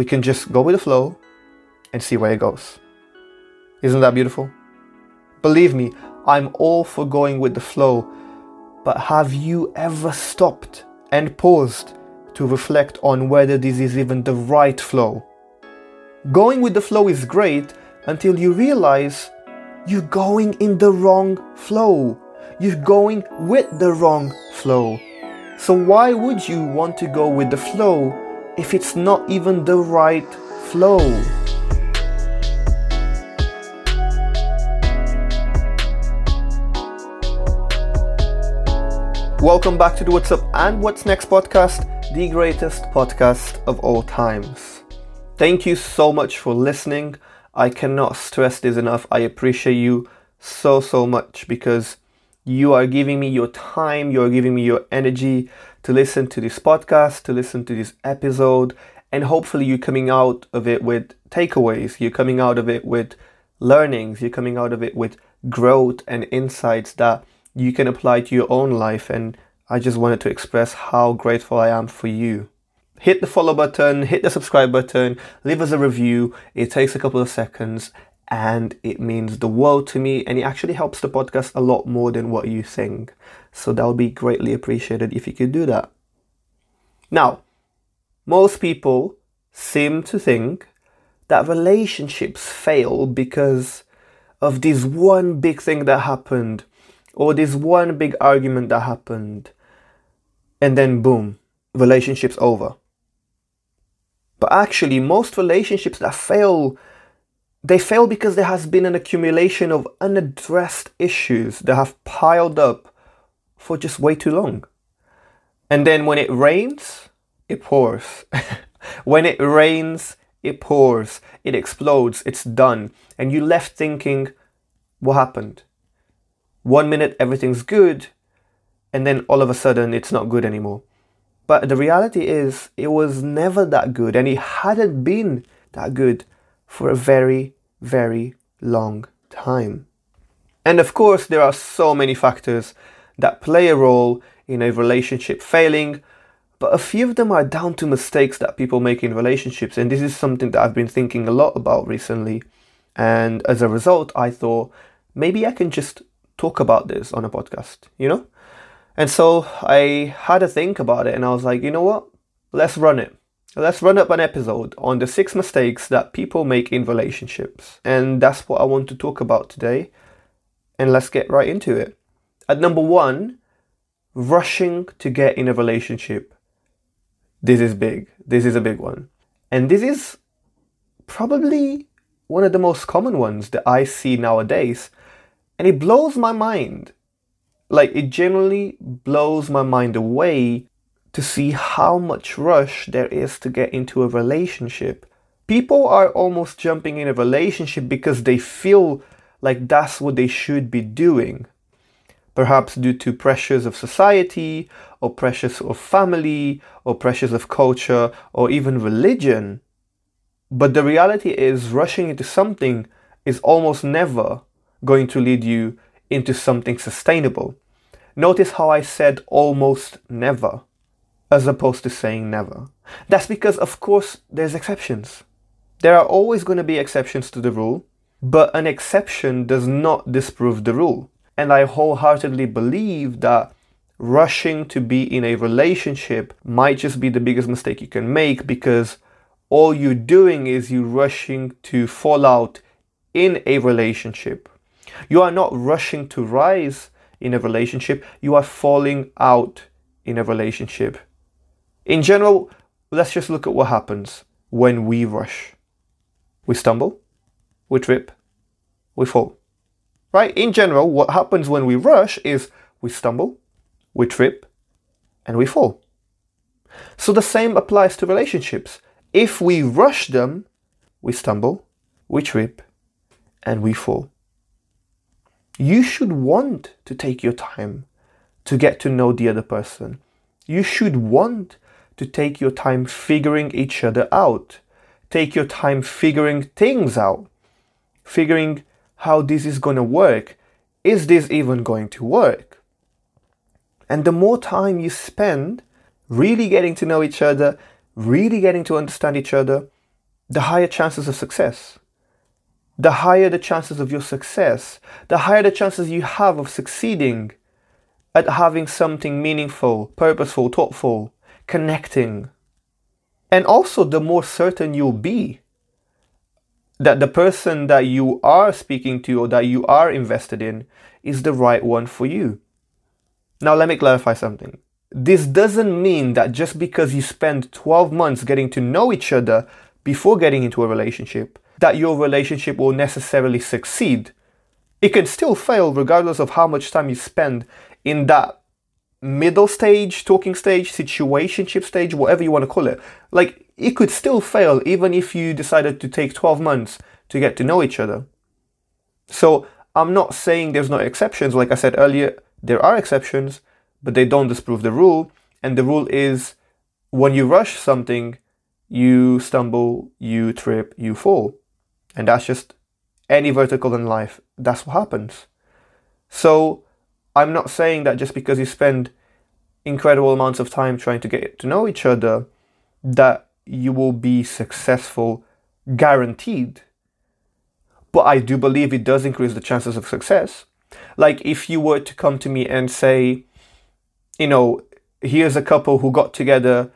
we can just go with the flow and see where it goes. Isn't that beautiful? Believe me, I'm all for going with the flow, but have you ever stopped and paused to reflect on whether this is even the right flow? Going with the flow is great until you realize you're going in the wrong flow. You're going with the wrong flow. So, why would you want to go with the flow if it's not even the right flow? Welcome back to the What's Up and What's Next podcast, the greatest podcast of all times. Thank you so much for listening. I cannot stress this enough. I appreciate you so, so much because you are giving me your time, you are giving me your energy to listen to this podcast, to listen to this episode, and hopefully you're coming out of it with takeaways. You're coming out of it with learnings. You're coming out of it with growth and insights that you can apply to your own life. And I just wanted to express how grateful I am for you. Hit the follow button, hit the subscribe button, leave us a review. It takes a couple of seconds and it means the world to me and it actually helps the podcast a lot more than what you think. So that would be greatly appreciated if you could do that. Now, most people seem to think that relationships fail because of this one big thing that happened or this one big argument that happened, and then boom, relationship's over. But actually, most relationships that fail, they fail because there has been an accumulation of unaddressed issues that have piled up for just way too long. And then when it rains, it pours. when it rains, it pours, it explodes, it's done. And you left thinking, what happened? one minute everything's good, and then all of a sudden it's not good anymore. But the reality is, it was never that good, and it hadn't been that good for a very, very long time. And of course, there are so many factors that play a role in a relationship failing, but a few of them are down to mistakes that people make in relationships. And this is something that I've been thinking a lot about recently. And as a result, I thought maybe I can just talk about this on a podcast, you know? And so I had to think about it and I was like, you know what? Let's run it. Let's run up an episode on the six mistakes that people make in relationships. And that's what I want to talk about today. And let's get right into it. At number one, rushing to get in a relationship. This is big. This is a big one. And this is probably one of the most common ones that I see nowadays and it blows my mind. Like, it generally blows my mind away to see how much rush there is to get into a relationship. People are almost jumping in a relationship because they feel like that's what they should be doing. Perhaps due to pressures of society, or pressures of family, or pressures of culture, or even religion. But the reality is, rushing into something is almost never going to lead you into something sustainable. Notice how I said almost never as opposed to saying never. That's because, of course, there's exceptions. There are always going to be exceptions to the rule, but an exception does not disprove the rule. And I wholeheartedly believe that rushing to be in a relationship might just be the biggest mistake you can make because all you're doing is you rushing to fall out in a relationship you are not rushing to rise in a relationship, you are falling out in a relationship. In general, let's just look at what happens when we rush. We stumble, we trip, we fall. Right? In general, what happens when we rush is we stumble, we trip, and we fall. So the same applies to relationships. If we rush them, we stumble, we trip, and we fall you should want to take your time to get to know the other person. You should want to take your time figuring each other out. Take your time figuring things out. Figuring how this is going to work. Is this even going to work? And the more time you spend really getting to know each other, really getting to understand each other, the higher chances of success. The higher the chances of your success, the higher the chances you have of succeeding at having something meaningful, purposeful, thoughtful, connecting. And also, the more certain you'll be that the person that you are speaking to or that you are invested in is the right one for you. Now, let me clarify something. This doesn't mean that just because you spend 12 months getting to know each other before getting into a relationship, that your relationship will necessarily succeed. It can still fail regardless of how much time you spend in that middle stage, talking stage, situationship stage, whatever you want to call it. Like, it could still fail even if you decided to take 12 months to get to know each other. So, I'm not saying there's no exceptions. Like I said earlier, there are exceptions, but they don't disprove the rule. And the rule is when you rush something, you stumble, you trip, you fall. And that's just any vertical in life. That's what happens. So I'm not saying that just because you spend incredible amounts of time trying to get to know each other, that you will be successful guaranteed. But I do believe it does increase the chances of success. Like if you were to come to me and say, you know, here's a couple who got together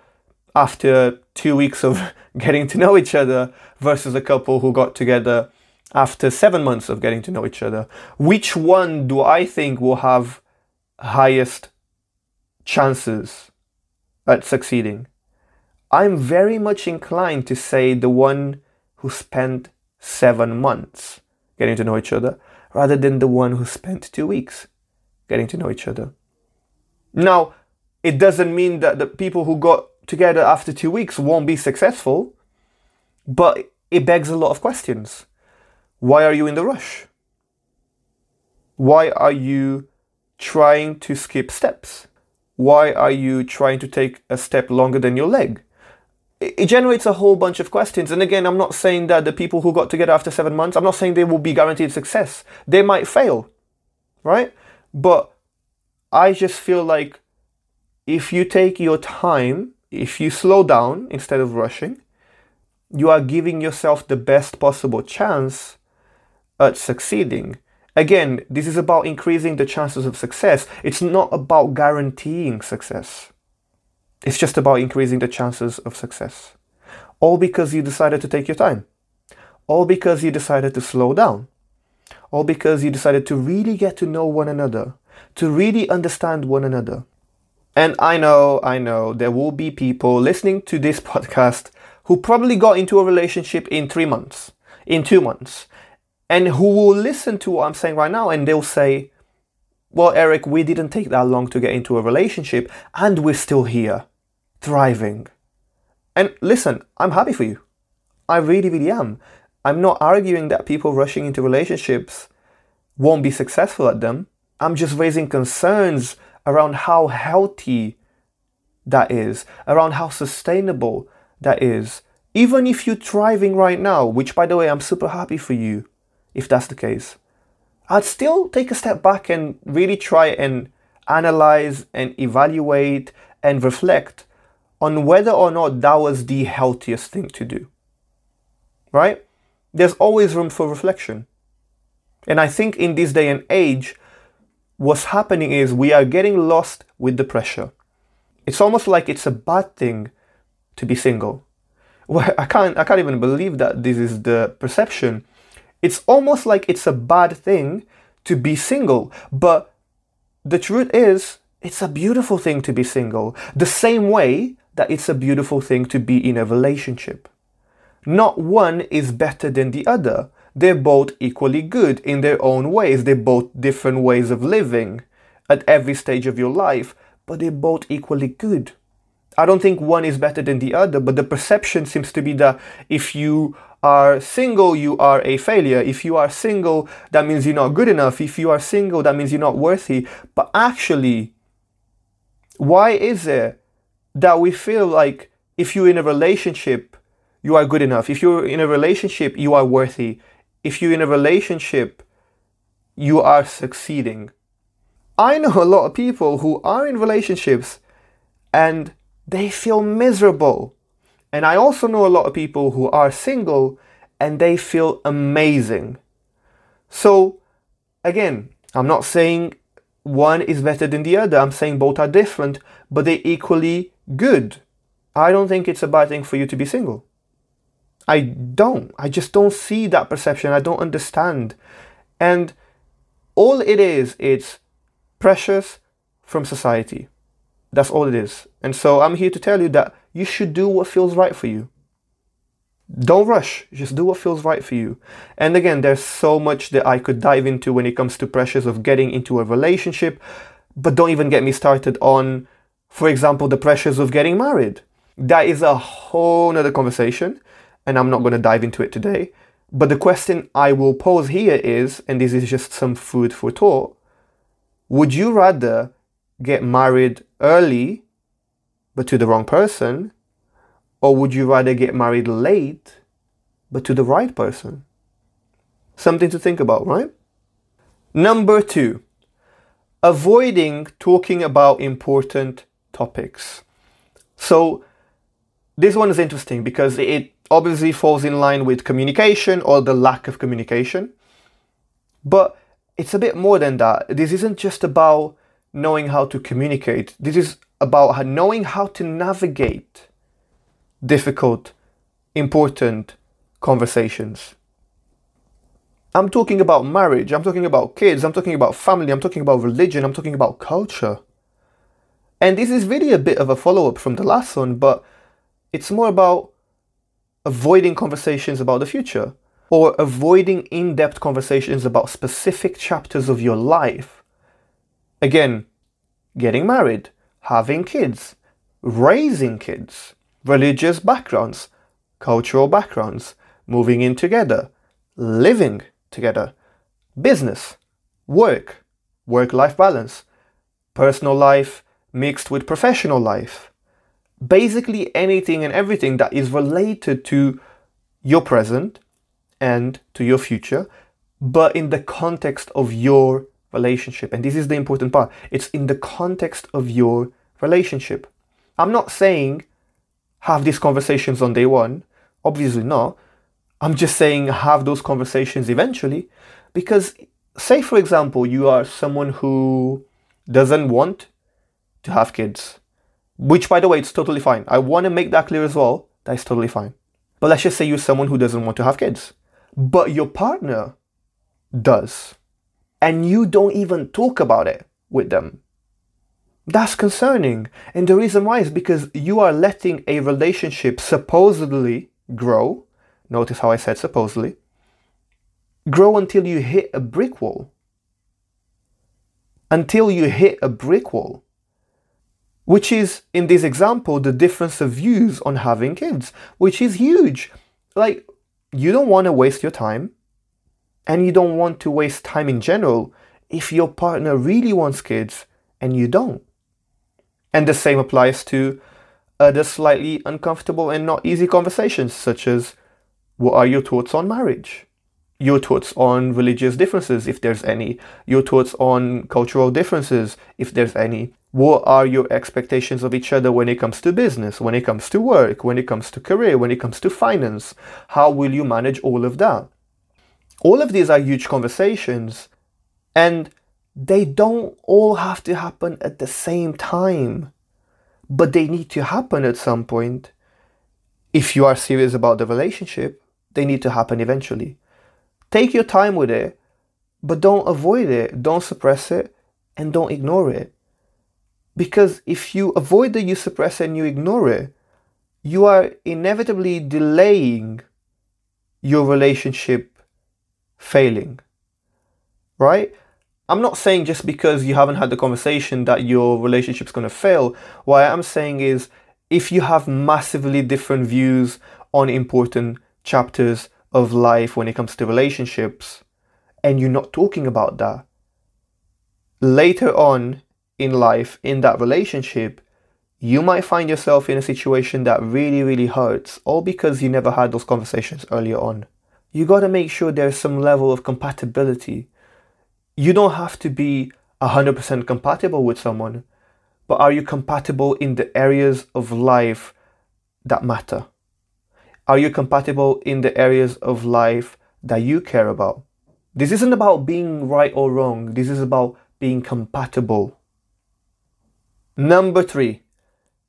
after two weeks of getting to know each other versus a couple who got together after seven months of getting to know each other. Which one do I think will have highest chances at succeeding? I'm very much inclined to say the one who spent seven months getting to know each other rather than the one who spent two weeks getting to know each other. Now, it doesn't mean that the people who got together after two weeks won't be successful, but it begs a lot of questions. Why are you in the rush? Why are you trying to skip steps? Why are you trying to take a step longer than your leg? It generates a whole bunch of questions. And again, I'm not saying that the people who got together after seven months, I'm not saying they will be guaranteed success. They might fail, right? But I just feel like if you take your time, if you slow down instead of rushing, you are giving yourself the best possible chance at succeeding. Again, this is about increasing the chances of success. It's not about guaranteeing success. It's just about increasing the chances of success. All because you decided to take your time. All because you decided to slow down. All because you decided to really get to know one another to really understand one another. And I know, I know, there will be people listening to this podcast who probably got into a relationship in three months, in two months, and who will listen to what I'm saying right now and they'll say, Well, Eric, we didn't take that long to get into a relationship and we're still here, thriving. And listen, I'm happy for you. I really, really am. I'm not arguing that people rushing into relationships won't be successful at them. I'm just raising concerns around how healthy that is, around how sustainable that is. Even if you're thriving right now, which by the way, I'm super happy for you if that's the case, I'd still take a step back and really try and analyze and evaluate and reflect on whether or not that was the healthiest thing to do. Right? There's always room for reflection. And I think in this day and age, what's happening is we are getting lost with the pressure. It's almost like it's a bad thing to be single. Well, I can't I can't even believe that this is the perception. It's almost like it's a bad thing to be single, but the truth is it's a beautiful thing to be single, the same way that it's a beautiful thing to be in a relationship. Not one is better than the other they're both equally good in their own ways. They're both different ways of living at every stage of your life, but they're both equally good. I don't think one is better than the other, but the perception seems to be that if you are single, you are a failure. If you are single, that means you're not good enough. If you are single, that means you're not worthy. But actually, why is it that we feel like if you're in a relationship, you are good enough? If you're in a relationship, you are worthy if you're in a relationship, you are succeeding. I know a lot of people who are in relationships and they feel miserable And I also know a lot of people who are single and they feel amazing. So, again, I'm not saying one is better than the other. I'm saying both are different, but they're equally good. I don't think it's a bad thing for you to be single. I don't. I just don't see that perception. I don't understand. And all it is, it's pressures from society. That's all it is. And so I'm here to tell you that you should do what feels right for you. Don't rush, just do what feels right for you. And again, there's so much that I could dive into when it comes to pressures of getting into a relationship, but don't even get me started on, for example, the pressures of getting married. That is a whole nother conversation, and I'm not going to dive into it today. But the question I will pose here is, and this is just some food for thought, would you rather get married early but to the wrong person? Or would you rather get married late but to the right person? Something to think about, right? Number two, avoiding talking about important topics. So, this one is interesting because it obviously falls in line with communication or the lack of communication. But it's a bit more than that. This isn't just about knowing how to communicate, this is about knowing how to navigate difficult, important conversations. I'm talking about marriage, I'm talking about kids, I'm talking about family, I'm talking about religion, I'm talking about culture. And this is really a bit of a follow up from the last one, but it's more about avoiding conversations about the future or avoiding in depth conversations about specific chapters of your life. Again, getting married, having kids, raising kids, religious backgrounds, cultural backgrounds, moving in together, living together, business, work, work life balance, personal life mixed with professional life. Basically, anything and everything that is related to your present and to your future, but in the context of your relationship. And this is the important part it's in the context of your relationship. I'm not saying have these conversations on day one, obviously not. I'm just saying have those conversations eventually because, say, for example, you are someone who doesn't want to have kids, which, by the way, it's totally fine. I want to make that clear as well. That's totally fine. But let's just say you're someone who doesn't want to have kids, but your partner does, and you don't even talk about it with them. That's concerning. And the reason why is because you are letting a relationship supposedly grow. Notice how I said supposedly. Grow until you hit a brick wall. Until you hit a brick wall. Which is, in this example, the difference of views on having kids, which is huge. Like, you don't want to waste your time, and you don't want to waste time in general if your partner really wants kids and you don't. And the same applies to other slightly uncomfortable and not easy conversations, such as what are your thoughts on marriage? Your thoughts on religious differences, if there's any. Your thoughts on cultural differences, if there's any. What are your expectations of each other when it comes to business, when it comes to work, when it comes to career, when it comes to finance? How will you manage all of that? All of these are huge conversations, and they don't all have to happen at the same time, but they need to happen at some point. If you are serious about the relationship, they need to happen eventually. Take your time with it, but don't avoid it, don't suppress it, and don't ignore it. Because if you avoid it, you suppress it, and you ignore it, you are inevitably delaying your relationship failing. Right? I'm not saying just because you haven't had the conversation that your relationship's going to fail. What I'm saying is if you have massively different views on important chapters of life when it comes to relationships and you're not talking about that, later on in life, in that relationship, you might find yourself in a situation that really, really hurts, all because you never had those conversations earlier on. You got to make sure there's some level of compatibility. You don't have to be 100% compatible with someone, but are you compatible in the areas of life that matter? Are you compatible in the areas of life that you care about? This isn't about being right or wrong, this is about being compatible. Number three,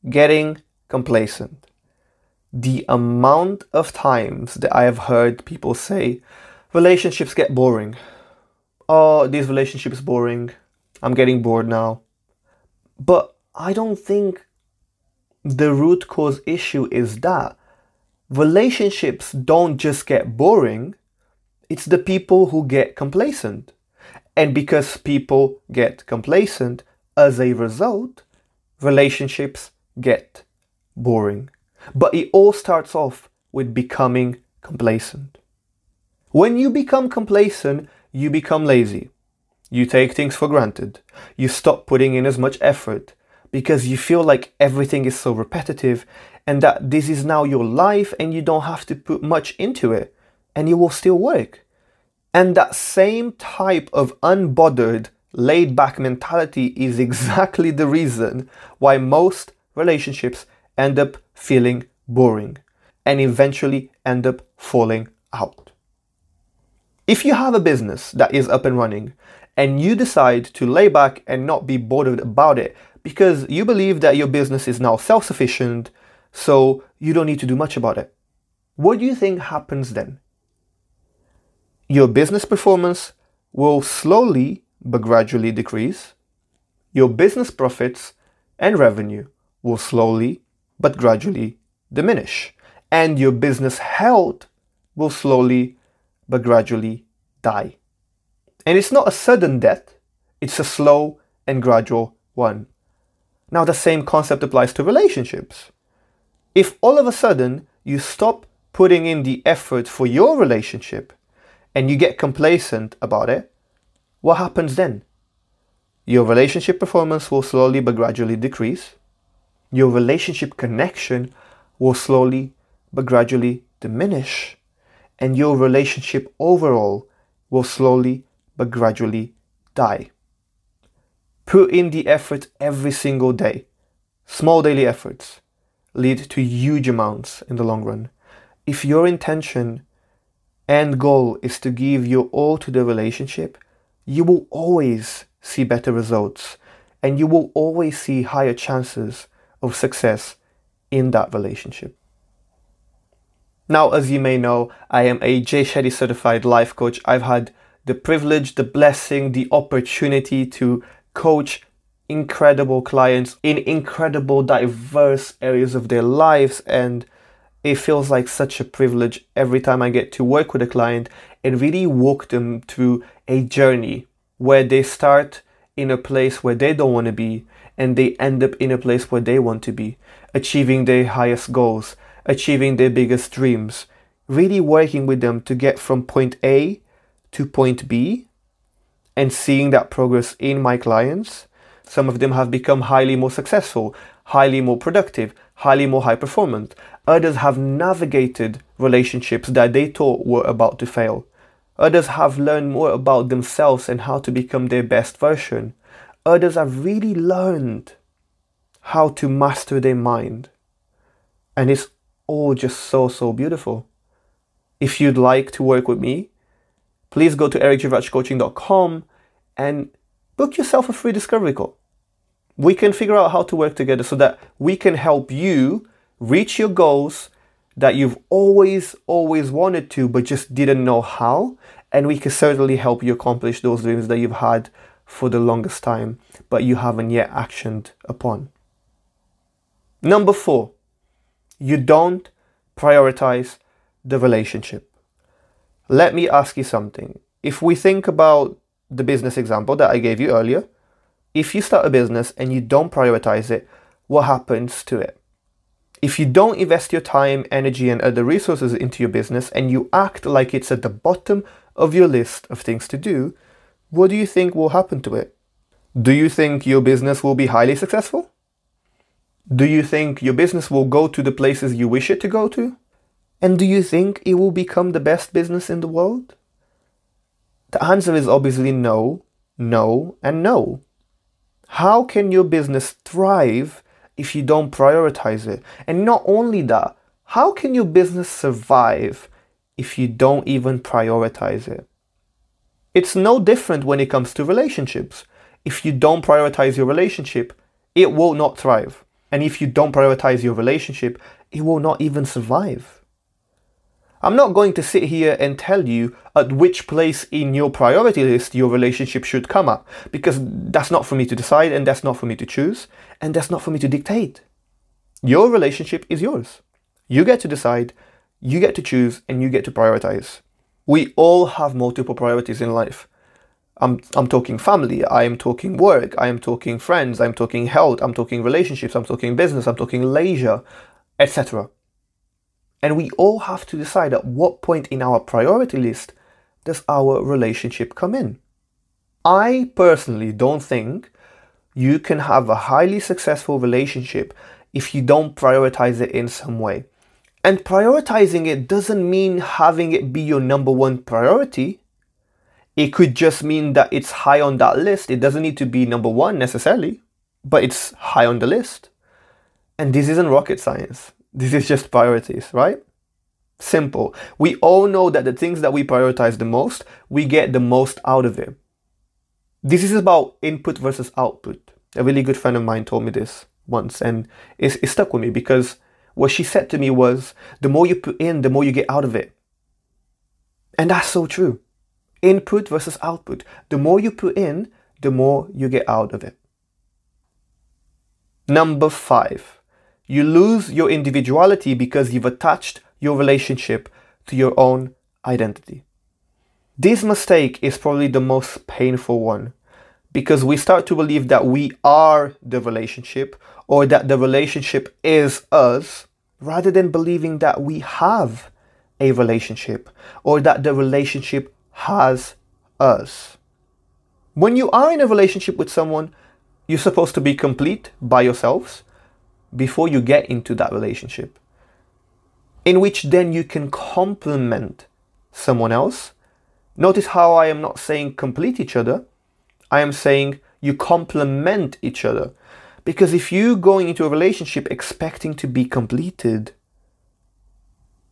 getting complacent. The amount of times that I have heard people say, relationships get boring. Oh, this relationship is boring. I'm getting bored now. But I don't think the root cause issue is that relationships don't just get boring, it's the people who get complacent. And because people get complacent, as a result, relationships get boring. But it all starts off with becoming complacent. When you become complacent, you become lazy. You take things for granted. You stop putting in as much effort because you feel like everything is so repetitive and that this is now your life and you don't have to put much into it and it will still work. And that same type of unbothered, laid back mentality is exactly the reason why most relationships end up feeling boring and eventually end up falling out. If you have a business that is up and running and you decide to lay back and not be bothered about it because you believe that your business is now self sufficient, so you don't need to do much about it. What do you think happens then? Your business performance will slowly but gradually decrease. Your business profits and revenue will slowly but gradually diminish. And your business health will slowly but gradually die. And it's not a sudden death, it's a slow and gradual one. Now, the same concept applies to relationships. If all of a sudden you stop putting in the effort for your relationship and you get complacent about it, what happens then? Your relationship performance will slowly but gradually decrease. Your relationship connection will slowly but gradually diminish. And your relationship overall will slowly but gradually die. Put in the effort every single day. Small daily efforts lead to huge amounts in the long run. If your intention and goal is to give your all to the relationship, you will always see better results and you will always see higher chances of success in that relationship. Now, as you may know, I am a Jay Shetty certified life coach. I've had the privilege, the blessing, the opportunity to coach incredible clients in incredible diverse areas of their lives and it feels like such a privilege every time I get to work with a client and really walk them through a journey where they start in a place where they don't want to be and they end up in a place where they want to be, achieving their highest goals, achieving their biggest dreams, really working with them to get from point A to point B and seeing that progress in my clients. Some of them have become highly more successful, highly more productive, highly more high performant. Others have navigated relationships that they thought were about to fail. Others have learned more about themselves and how to become their best version. Others have really learned how to master their mind. And it's all just so, so beautiful. If you'd like to work with me, please go to ericjivachcoaching.com and book yourself a free discovery call. We can figure out how to work together so that we can help you reach your goals that you've always, always wanted to, but just didn't know how. And we can certainly help you accomplish those dreams that you've had for the longest time, but you haven't yet actioned upon. Number four, you don't prioritize the relationship. Let me ask you something. If we think about the business example that I gave you earlier, if you start a business and you don't prioritize it, what happens to it? If you don't invest your time, energy, and other resources into your business and you act like it's at the bottom of your list of things to do, what do you think will happen to it? Do you think your business will be highly successful? Do you think your business will go to the places you wish it to go to? And do you think it will become the best business in the world? The answer is obviously no, no, and no. How can your business thrive if you don't prioritize it? And not only that, how can your business survive if you don't even prioritize it? It's no different when it comes to relationships. If you don't prioritize your relationship, it will not thrive. And if you don't prioritize your relationship, it will not even survive. I'm not going to sit here and tell you at which place in your priority list your relationship should come up because that's not for me to decide and that's not for me to choose and that's not for me to dictate. Your relationship is yours. You get to decide, you get to choose, and you get to prioritize. We all have multiple priorities in life. I'm, I'm talking family, I am talking work, I am talking friends, I'm talking health, I'm talking relationships, I'm talking business, I'm talking leisure, etc. And we all have to decide at what point in our priority list does our relationship come in. I personally don't think you can have a highly successful relationship if you don't prioritize it in some way. And prioritizing it doesn't mean having it be your number one priority. It could just mean that it's high on that list. It doesn't need to be number one necessarily, but it's high on the list. And this isn't rocket science. This is just priorities, right? Simple. We all know that the things that we prioritize the most, we get the most out of it. This is about input versus output. A really good friend of mine told me this once, and it, it stuck with me because what she said to me was the more you put in, the more you get out of it. And that's so true input versus output. The more you put in, the more you get out of it. Number five, you lose your individuality because you've attached your relationship to your own identity. This mistake is probably the most painful one because we start to believe that we are the relationship or that the relationship is us rather than believing that we have a relationship or that the relationship has us. When you are in a relationship with someone, you're supposed to be complete by yourselves before you get into that relationship, in which then you can complement someone else. Notice how I am not saying complete each other, I am saying you complement each other. Because if you going into a relationship expecting to be completed,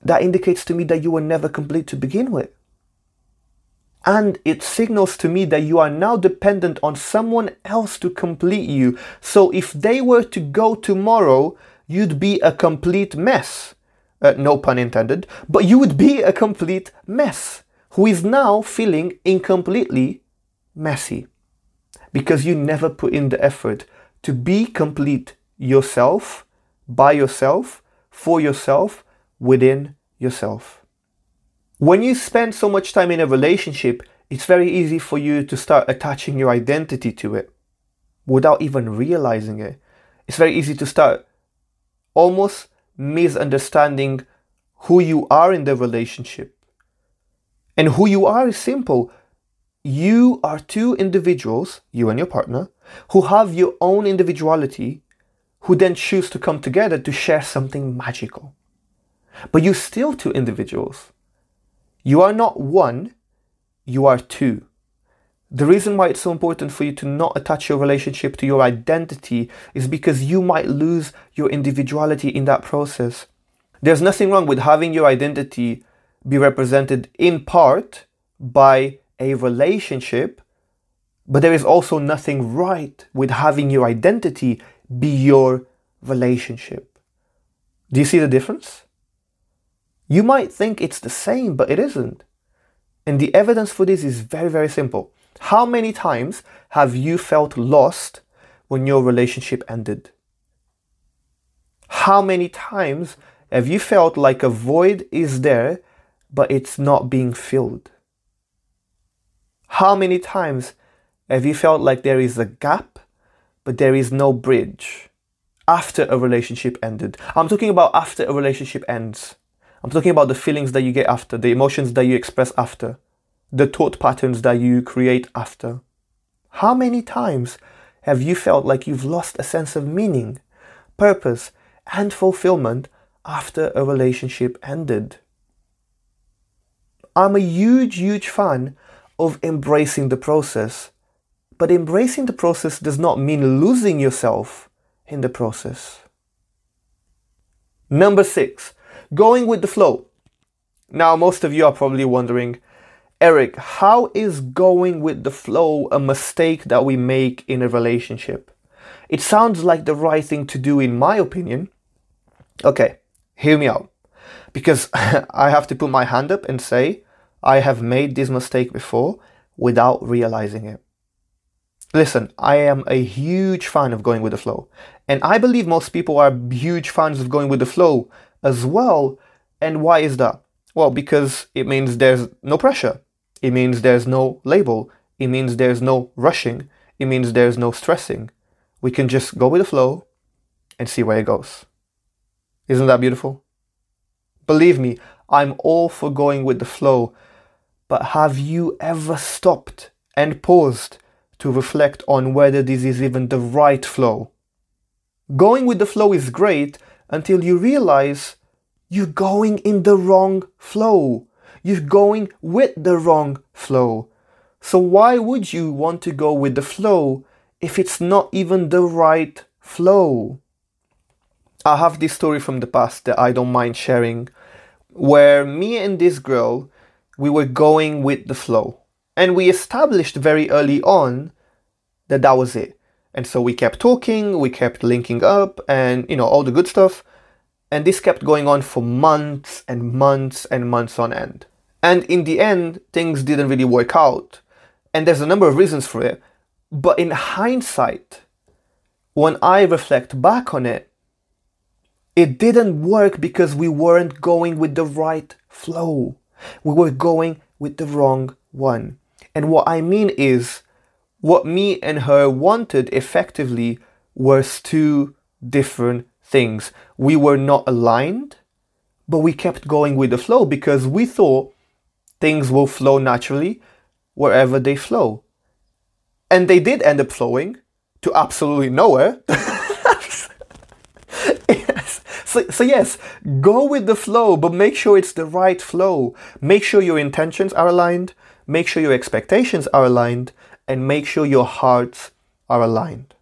that indicates to me that you were never complete to begin with. And it signals to me that you are now dependent on someone else to complete you. So if they were to go tomorrow, you'd be a complete mess. Uh, no pun intended, but you would be a complete mess who is now feeling incompletely messy because you never put in the effort to be complete yourself, by yourself, for yourself, within yourself. When you spend so much time in a relationship, it's very easy for you to start attaching your identity to it without even realizing it. It's very easy to start almost misunderstanding who you are in the relationship. And who you are is simple. You are two individuals, you and your partner, who have your own individuality, who then choose to come together to share something magical. But you're still two individuals. You are not one, you are two. The reason why it's so important for you to not attach your relationship to your identity is because you might lose your individuality in that process. There's nothing wrong with having your identity be represented in part by a relationship, but there is also nothing right with having your identity be your relationship. Do you see the difference? You might think it's the same, but it isn't. And the evidence for this is very, very simple. How many times have you felt lost when your relationship ended? How many times have you felt like a void is there, but it's not being filled? How many times have you felt like there is a gap, but there is no bridge after a relationship ended? I'm talking about after a relationship ends. I'm talking about the feelings that you get after, the emotions that you express after, the thought patterns that you create after. How many times have you felt like you've lost a sense of meaning, purpose, and fulfillment after a relationship ended? I'm a huge, huge fan of embracing the process. But embracing the process does not mean losing yourself in the process. Number six, Going with the flow. Now, most of you are probably wondering, Eric, how is going with the flow a mistake that we make in a relationship? It sounds like the right thing to do, in my opinion. Okay, hear me out. Because I have to put my hand up and say, I have made this mistake before without realizing it. Listen, I am a huge fan of going with the flow. And I believe most people are huge fans of going with the flow as well. And why is that? Well, because it means there's no pressure. It means there's no label. It means there's no rushing. It means there's no stressing. We can just go with the flow and see where it goes. Isn't that beautiful? Believe me, I'm all for going with the flow. But have you ever stopped and paused to reflect on whether this is even the right flow? Going with the flow is great until you realize you're going in the wrong flow. You're going with the wrong flow. So, why would you want to go with the flow if it's not even the right flow? I have this story from the past that I don't mind sharing where me and this girl we were going with the flow and we established very early on that that was it and so we kept talking we kept linking up and you know all the good stuff and this kept going on for months and months and months on end and in the end things didn't really work out and there's a number of reasons for it but in hindsight when i reflect back on it it didn't work because we weren't going with the right flow. We were going with the wrong one. And what I mean is, what me and her wanted effectively was two different things. We were not aligned, but we kept going with the flow because we thought things will flow naturally wherever they flow. And they did end up flowing to absolutely nowhere. So, so yes, go with the flow, but make sure it's the right flow. Make sure your intentions are aligned, make sure your expectations are aligned, and make sure your hearts are aligned.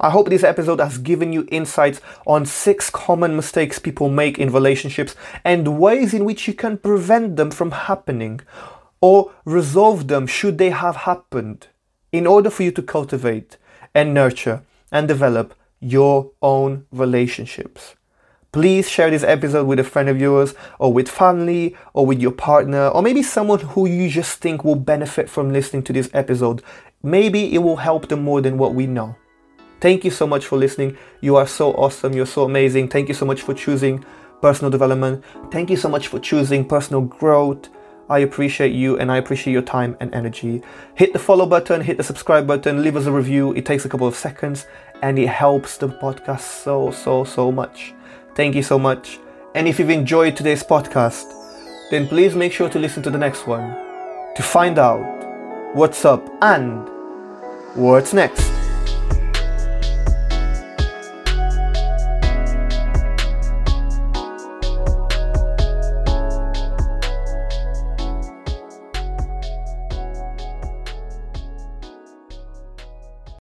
I hope this episode has given you insights on six common mistakes people make in relationships and ways in which you can prevent them from happening or resolve them should they have happened in order for you to cultivate and nurture and develop your own relationships. Please share this episode with a friend of yours, or with family, or with your partner, or maybe someone who you just think will benefit from listening to this episode. Maybe it will help them more than what we know. Thank you so much for listening. You are so awesome. You're so amazing. Thank you so much for choosing personal development. Thank you so much for choosing personal growth. I appreciate you and I appreciate your time and energy. Hit the follow button, hit the subscribe button, leave us a review. It takes a couple of seconds and it helps the podcast so, so, so much. Thank you so much. And if you've enjoyed today's podcast, then please make sure to listen to the next one to find out what's up and what's next.